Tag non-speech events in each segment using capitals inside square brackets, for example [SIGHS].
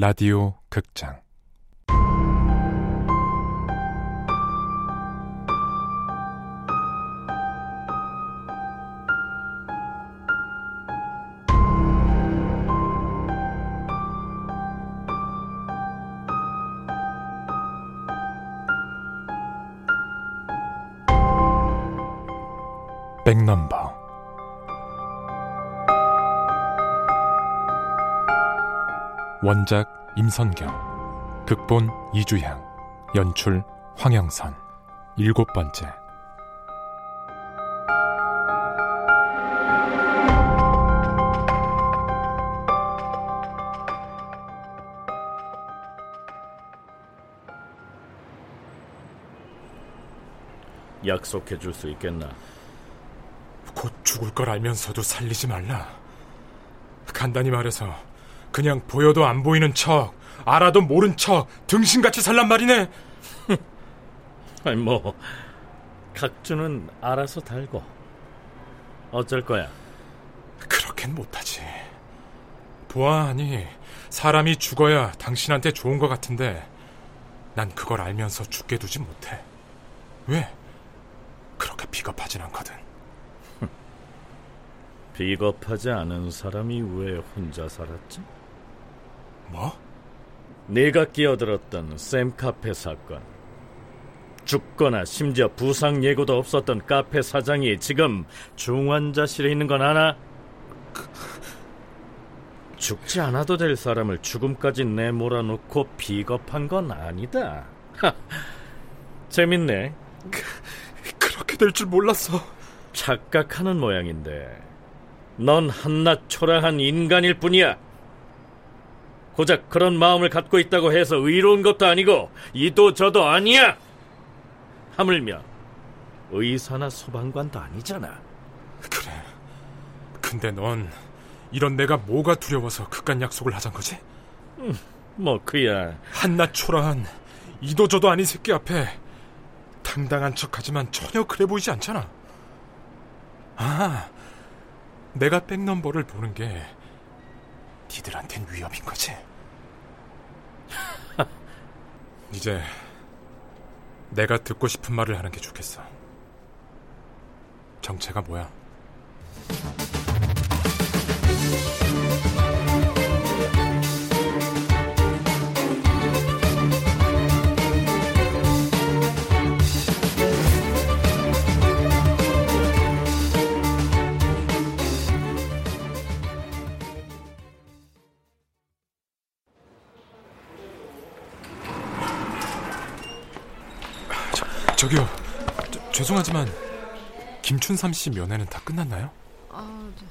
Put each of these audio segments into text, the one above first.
라디오 극장 원작 임선경 극본 이주향 연출 황영선 일곱 번째 약속해 줄 수 있겠나? 곧 죽을 걸 알면서도 살리지 말라. 간단히 말해서 그냥 보여도 안 보이는 척, 알아도 모른 척 등신같이 살란 말이네. [LAUGHS] 아니 뭐 각주는 알아서 달고 어쩔 거야? 그렇겐 못하지. 보아하니 사람이 죽어야 당신한테 좋은 것 같은데 난 그걸 알면서 죽게 두지 못해. 왜? 그렇게 비겁하진 않거든. [LAUGHS] 비겁하지 않은 사람이 왜 혼자 살았지? 뭐? 네가 끼어들었던 샘 카페 사건. 죽거나 심지어 부상 예고도 없었던 카페 사장이 지금 중환자실에 있는 건 아나? 죽지 않아도 될 사람을 죽음까지 내몰아놓고 비겁한 건 아니다. 하, 재밌네. 그렇게 될 줄 몰랐어. 착각하는 모양인데 넌 한낱 초라한 인간일 뿐이야. 고작 그런 마음을 갖고 있다고 해서 의로운 것도 아니고 이도 저도 아니야. 하물며 의사나 소방관도 아니잖아. 그래. 근데 넌 이런 내가 뭐가 두려워서 그깟 약속을 하잔 거지? 뭐 그야 한낱 초라한 이도 저도 아닌 새끼 앞에 당당한 척하지만 전혀 그래 보이지 않잖아. 아, 내가 백넘버를 보는 게 니들한텐 위협인 거지. 이제 내가 듣고 싶은 말을 하는 게 좋겠어. 정체가 뭐야? 저기요. 저, 죄송하지만 김춘삼 씨 면회는 다 끝났나요? 아, 저,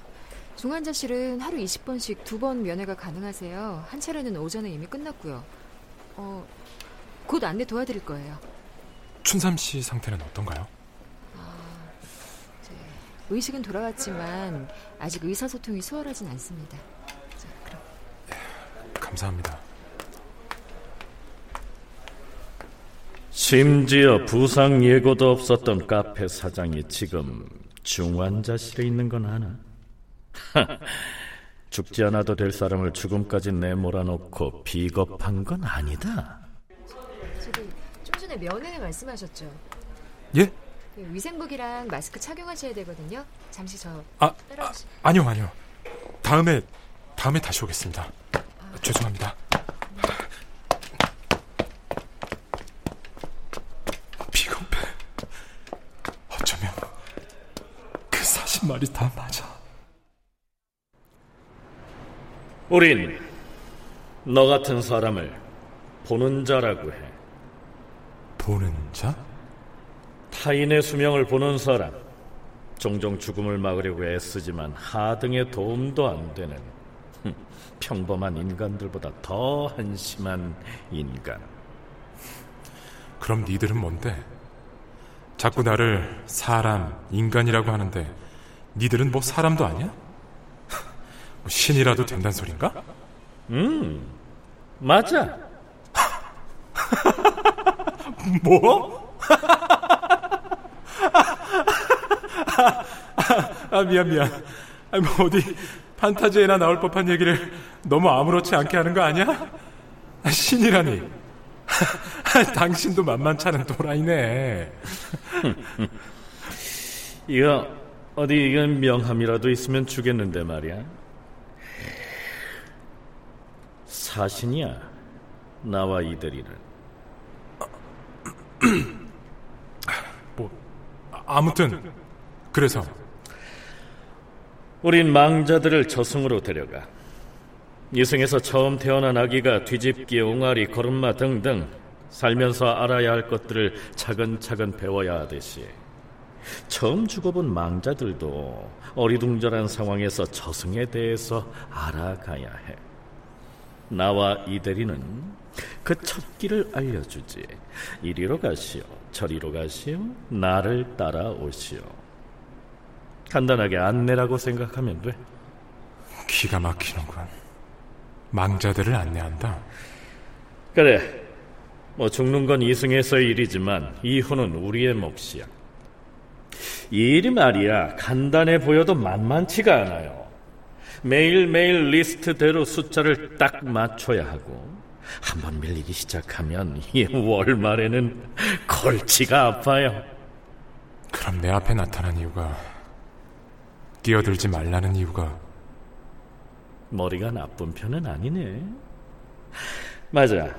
중환자실은 하루 20번씩 두 번 면회가 가능하세요. 한 차례는 오전에 이미 끝났고요. 어, 곧 안내 도와드릴 거예요. 춘삼 씨 상태는 어떤가요? 이제 의식은 돌아왔지만 아직 의사소통이 수월하진 않습니다. 자, 그럼 감사합니다. 심지어 부상 예고도 없었던 카페 사장이 지금 중환자실에 있는 건 아나? [LAUGHS] 죽지 않아도 될 사람을 죽음까지 내몰아놓고 비겁한 건 아니다. 저기 좀 전에 면회 말씀하셨죠? 예? 그 위생복이랑 마스크 착용하셔야 되거든요. 잠시 저 아. 아 아니요, 아니요. 다음에 다음에 다시 오겠습니다. 죄송합니다. 비겁해. 어쩌면 그 사신 말이 다 맞아. 우린 너 같은 사람을 보는 자라고 해. 보는 자? 타인의 수명을 보는 사람. 종종 죽음을 막으려고 애쓰지만 하등의 도움도 안 되는 흠, 평범한 인간들보다 더 한심한 인간. 그럼 니들은 뭔데? 자꾸 나를 사람, 인간이라고 하는데 니들은 뭐 사람도 아니야? 뭐 신이라도 된단 소린가? 음, 맞아. [LAUGHS] 뭐? [LAUGHS] 아, 미안, 미안. 아, 뭐 어디 판타지에나 나올 법한 얘기를 너무 아무렇지 않게 하는 거 아니야? 신이라니. [LAUGHS] 당신도 만만찮은 또라이네. 이거 어디 이건 명함이라도 있으면 주겠는데 말이야. 사신이야. 나와 이들이는. [CLEARS THROAT] 뭐 아무튼 그래서 우린 망자들을 저승으로 데려가. 이승에서 처음 태어난 아기가 뒤집기, 옹알이, 걸음마 등등 살면서 알아야 할 것들을 차근차근 배워야 하듯이 처음 죽어본 망자들도 어리둥절한 상황에서 저승에 대해서 알아가야 해. 나와 이대리는 그 첫 길을 알려주지. 이리로 가시오, 저리로 가시오, 나를 따라오시오. 간단하게 안내라고 생각하면 돼. 기가 막히는군. 망자들을 안내한다. 그래. 뭐 죽는 건 이승에서의 일이지만 이후는 우리의 몫이야. 이 일이 말이야 간단해 보여도 만만치가 않아요. 매일매일 리스트대로 숫자를 딱 맞춰야 하고 한번 밀리기 시작하면 이 월말에는 골치가 아파요. 그럼 내 앞에 나타난 이유가 끼어들지 말라는 이유가 머리가 나쁜 편은 아니네. 맞아.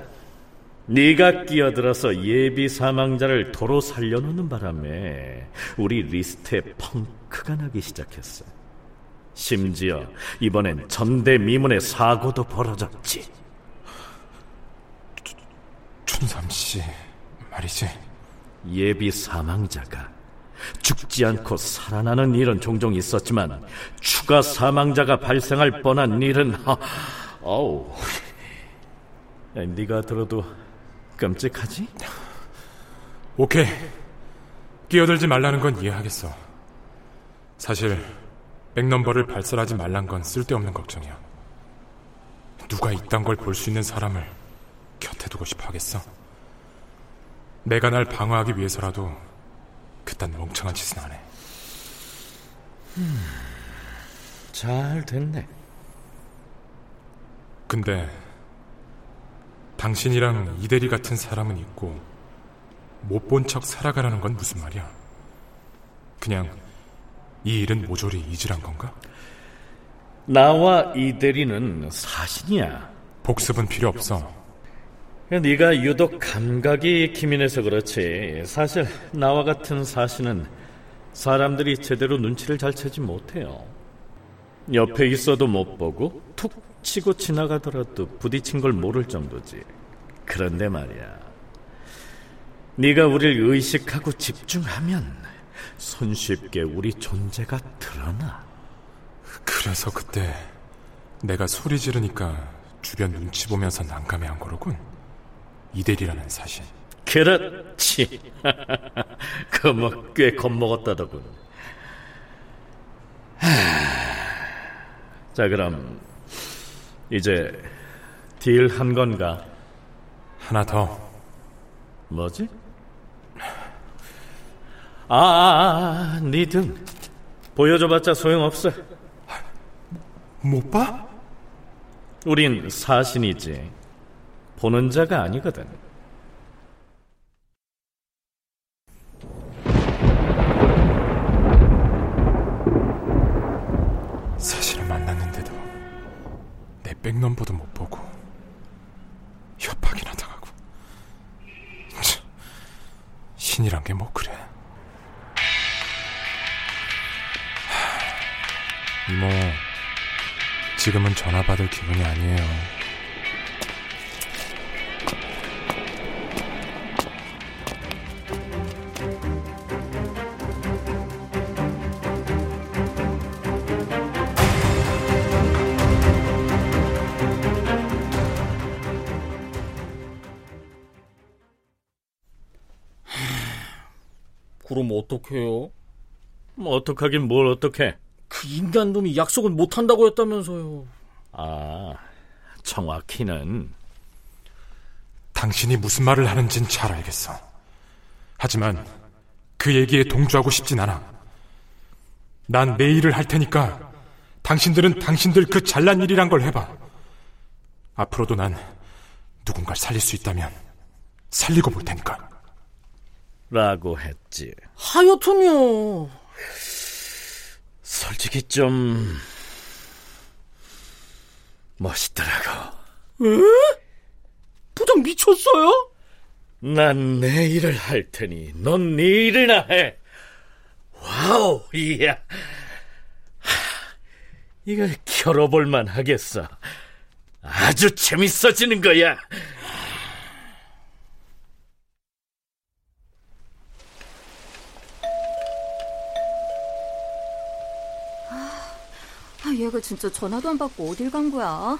네가 끼어들어서 예비 사망자를 도로 살려놓는 바람에 우리 리스트에 펑크가 나기 시작했어. 심지어 이번엔 전대미문의 사고도 벌어졌지. 춘삼 씨 말이지. 예비 사망자가 죽지 않고 살아나는 일은 종종 있었지만 추가 사망자가 발생할 뻔한 일은 어우 네가 들어도 끔찍하지? 오케이 끼어들지 말라는 건 이해하겠어 사실 백넘버를 발설하지 말란 건 쓸데없는 걱정이야 누가 이딴 걸 볼 수 있는 사람을 곁에 두고 싶어 하겠어 내가 날 방어하기 위해서라도 그딴 멍청한 짓은 안 해. 음, 잘 됐네. 근데 당신이랑 이대리 같은 사람은 있고 못 본 척 살아가라는 건 무슨 말이야? 그냥 이 일은 모조리 잊으란 건가? 나와 이대리는 사신이야. 복습은 필요 없어. 네가 유독 감각이 기민해서 그렇지. 사실 나와 같은 사신은 사람들이 제대로 눈치를 잘 채지 못해요. 옆에 있어도 못 보고 툭 치고 지나가더라도 부딪힌 걸 모를 정도지. 그런데 말이야. 네가 우리를 의식하고 집중하면 손쉽게 우리 존재가 드러나. 그래서 그때 내가 소리 지르니까 주변 눈치 보면서 난감해한 거로군. 이대리라는 사실. 그렇지. [LAUGHS] 그뭐꽤 겁먹었다더군. 자 그럼 이제 딜 한 건가? 하나 더. 뭐지? 아, 아, 아 니등 네 보여줘봤자 소용없어. 못 봐? 우린 사신이지. 보는 자가 아니거든. 내 백넘버도 못 보고 협박이나 당하고. [LAUGHS] 신이란 게 뭐 그래. [SIGHS] 이모 지금은 전화 받을 기분이 아니에요 그럼 어떡해요? 뭐 어떡하긴 뭘 어떡해. 그 인간놈이 약속은 못한다고 했다면서요. 아, 정확히는 당신이 무슨 말을 하는진 잘 알겠어. 하지만 그 얘기에 동조하고 싶진 않아. 난 내 일을 할 테니까 당신들은 당신들 그 잘난 일이란 걸 해봐. 앞으로도 난 누군가 살릴 수 있다면 살리고 볼 테니까. 라고 했지. 하여튼요. 솔직히 좀 멋있더라고. 에? 부장 미쳤어요? 난 내 일을 할 테니 넌 네 일이나 해. 와우, 이야. 하, 이걸 겨뤄볼만 하겠어. 아주 재밌어지는 거야. 얘가 진짜 전화도 안 받고 어딜 간 거야?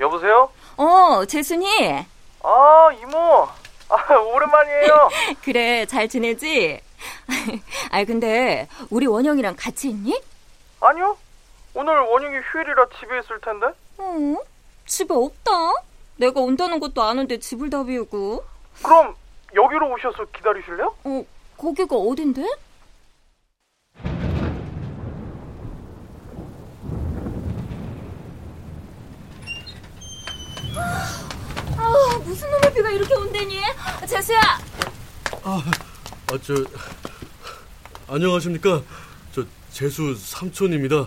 여보세요? 어, 재순이. 아, 이모. 아, 오랜만이에요. [LAUGHS] 그래, 잘 지내지? 아, 근데 우리 원영이랑 같이 있니? 아니요. 오늘 원영이 휴일이라 집에 있을 텐데. 어? 집에 없다. 내가 온다는 것도 아는데 집을 다 비우고. 그럼 여기로 오셔서 기다리실래요? 어, 거기가 어딘데? 아, 무슨 놈의 비가 이렇게 온대니? 재수야! 아, 아, 저, 안녕하십니까. 저, 재수 삼촌입니다.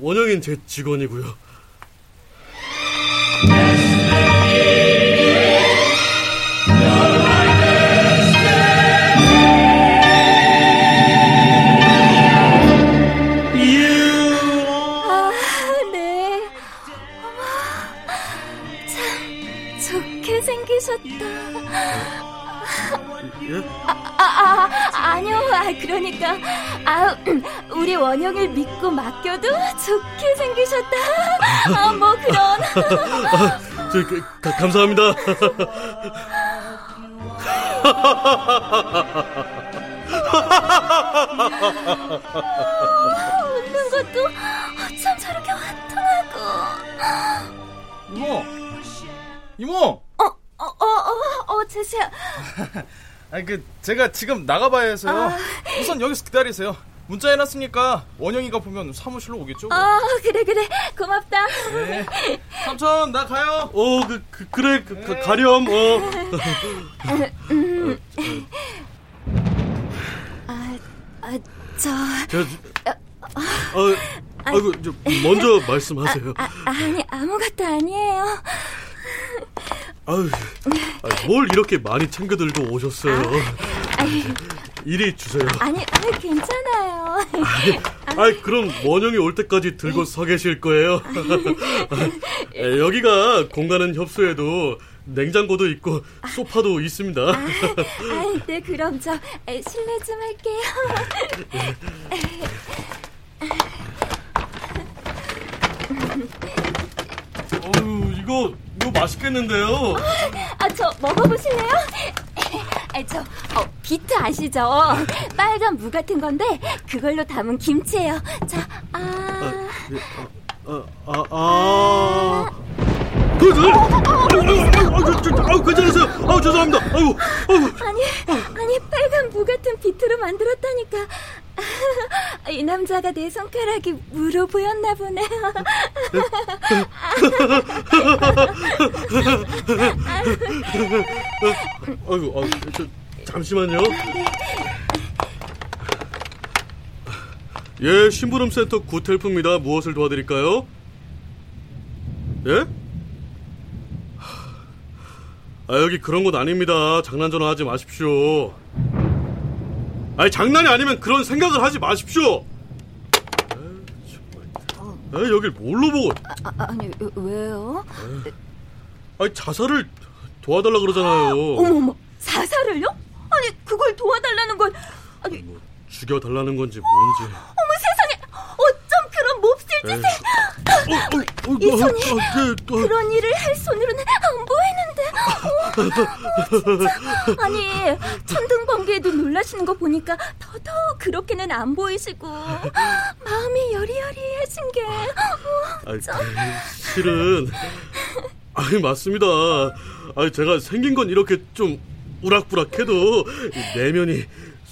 원영인 제 직원이고요. 원영을 믿고 맡겨도 좋게 생기셨다. 아, 뭐 그런. 저, 그, 가, 감사합니다. 웃는 것도 어쩜 저렇게 화통하고. 이모! 이모! 어, 어, 어, 어, 어, 재수야. [LAUGHS] 아니, 그, 제가 지금 나가봐야 해서요. 우선 여기서 기다리세요. 문자 해놨으니까 원영이가 보면 사무실로 오겠죠? 뭐. 어, 그래, 그래. 고맙다. 네. 삼촌, 나 가요. 어, 그, 그 그래, 그, 그, 가렴, 어. 아, 아, 저, 저, 어, 아이고, 저, 먼저 말씀하세요. 아, 아니, 아무것도 아니에요. 아유, 아, 뭘 이렇게 많이 챙겨 들고 오셨어요. 이리 주세요. 아니, 아니, 괜찮아요. 아이, 그럼 원영이 올 때까지 들고 서 계실 거예요. 에, [LAUGHS] 여기가 공간은 협소해도 냉장고도 있고 소파도 있습니다. 아이, 네, 그럼 저 에, 실례 좀 할게요. 어유 이거 이거 맛있겠는데요. 아, 저 먹어보실래요? 아, 저 어, 비트 아시죠? 빨간 무 같은 건데 그걸로 담은 김치예요. 자, 아, 아, 아, 아. 그, 그, 괜찮으세요? 아우, 죄송합니다. 아이고, 아이고. 아니, 아니 빨간 무 같은 비트로 만들었다니까. 이 남자가 내 손가락이 무로 보였나 보네요. 아이고, 아이고, 저, 잠시만요. 예, 심부름 센터 구텔프입니다. 무엇을 도와드릴까요? 예? 아, 여기 그런 곳 아닙니다. 장난 전화 하지 마십시오. 아니, 장난이 아니면 그런 생각을 하지 마십시오! 에이, 여길 뭘로 보고. 아, 아니 왜요? 아니, 자살을 도와달라 그러잖아요. 어머머 사살을요? 아니 그걸 도와달라는 건 아니 뭐, 죽여달라는 건지 뭔지. 어머 어, 어, 어, 이 손이 아, 네, 어, 그런 일을 할 손으로는 안 보이는데. 어, 진짜. 아니 천둥 번개에도 놀라시는 거 보니까 더더욱 그렇게는 안 보이시고. 마음이 여리여리해진 게. 어, 실은. 아니 맞습니다. 아니 제가 생긴 건 이렇게 좀 우락부락해도 이 내면이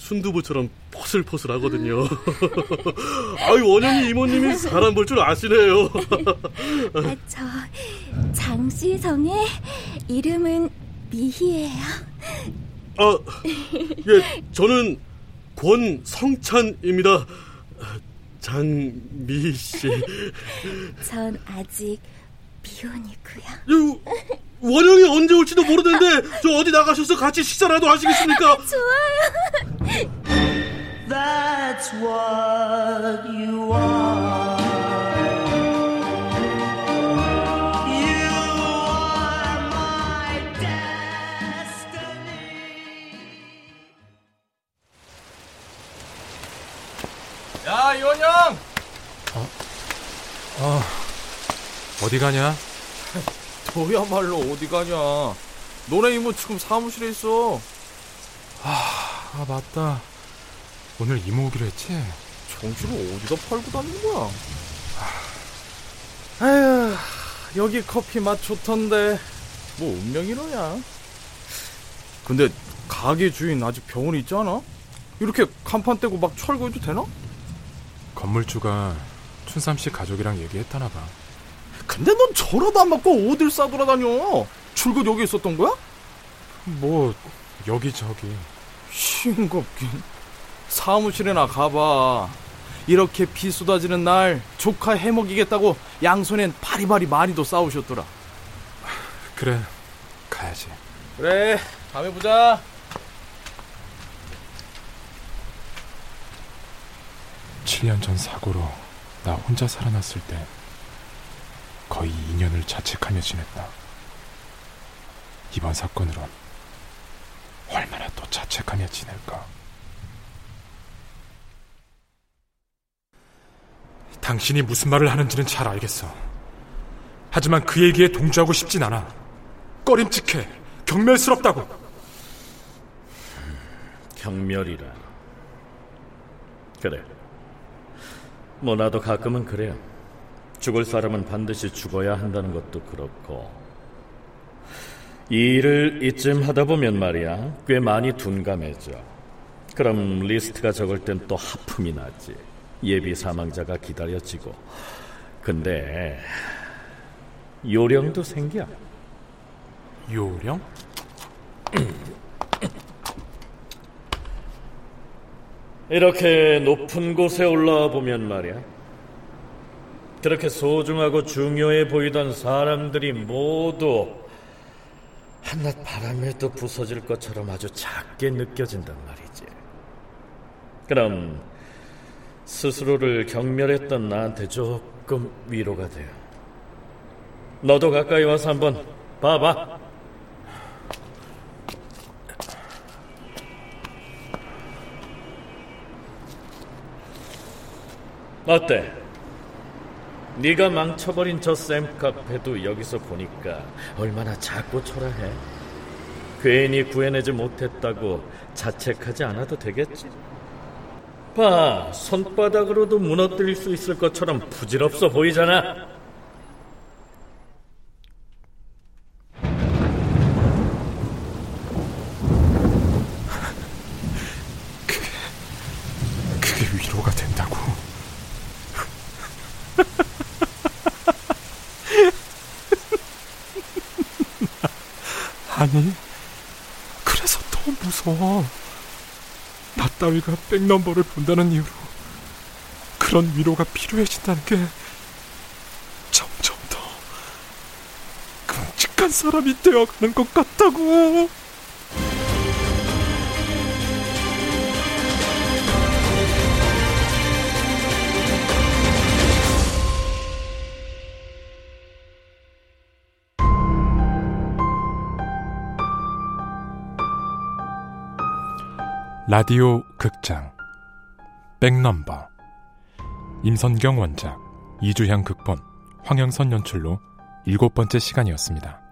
순두부처럼 포슬포슬 하거든요. [LAUGHS] 아유 원영이 이모님이 사람 볼 줄 아시네요. [LAUGHS] 아, 저 장시성의 이름은 미희예요. 아, 예, 저는 권성찬입니다. 장미 씨. 전 아직 미혼이고요. 원영이 언제 올지도 모르는데 저 어디 나가셔서 같이 식사라도 하시겠습니까? [LAUGHS] 좋아요. That's what you are. 야, 이원영! 어? 어, 어디 가냐? 너야말로 어디 가냐. 너네 이모 지금 사무실에 있어. 아, 아 맞다. 오늘 이모 오기로 했지? 정신을 어디다 팔고 다니는 거야? 아휴, 여기 커피 맛 좋던데. 뭐 운명이로냐? 근데 가게 주인 아직 병원에 있지 않아? 이렇게 간판 떼고 막 철거해도 되나? 건물주가 춘삼 씨 가족이랑 얘기했다나 봐. 근데 넌 저러다 안 맞고 어딜 싸돌아다녀? 출근 여기 있었던 거야? 뭐 여기저기. 싱겁긴. 사무실에나 가봐. 이렇게 비 쏟아지는 날 조카 해먹이겠다고 양손엔 바리바리 많이도 싸우셨더라. 그래, 가야지. 그래, 다음에 보자. 칠 년 전 사고로 나 혼자 살아났을 때 거의 2년을 자책하며 지냈다. 이번 사건으론 얼마나 또 자책하며 지낼까. 당신이 무슨 말을 하는지는 잘 알겠어. 하지만 그 얘기에 동조하고 싶진 않아. 꺼림칙해. 경멸스럽다고. 경멸이라. 그래. 뭐 나도 가끔은 그래요. 죽을 사람은 반드시 죽어야 한다는 것도 그렇고 이 일을 이쯤 하다 보면 말이야 꽤 많이 둔감해져. 그럼 리스트가 적을 땐 또 하품이 나지. 예비 사망자가 기다려지고. 근데 요령도 생겨. 요령? 이렇게 높은 곳에 올라와 보면 말이야. 그렇게 소중하고 중요해 보이던 사람들이 모두 한낮 바람에도 부서질 것처럼 아주 작게 느껴진단 말이지. 그럼 스스로를 경멸했던 나한테 조금 위로가 돼요. 너도 가까이 와서 한번 봐봐. 어때? 네가 망쳐버린 저 샘카페도 여기서 보니까 얼마나 작고 초라해. 괜히 구해내지 못했다고 자책하지 않아도 되겠지. 봐, 손바닥으로도 무너뜨릴 수 있을 것처럼 부질없어 보이잖아. 그게 위로가 된다고. 아니, 그래서 더 무서워. 나 따위가 백넘버를 본다는 이유로 그런 위로가 필요해진다는 게 점점 더 끔찍한 사람이 되어가는 것 같다고. 라디오 극장. 백넘버. 임선경 원작. 이주향 극본. 황영선 연출로 일곱 번째 시간이었습니다.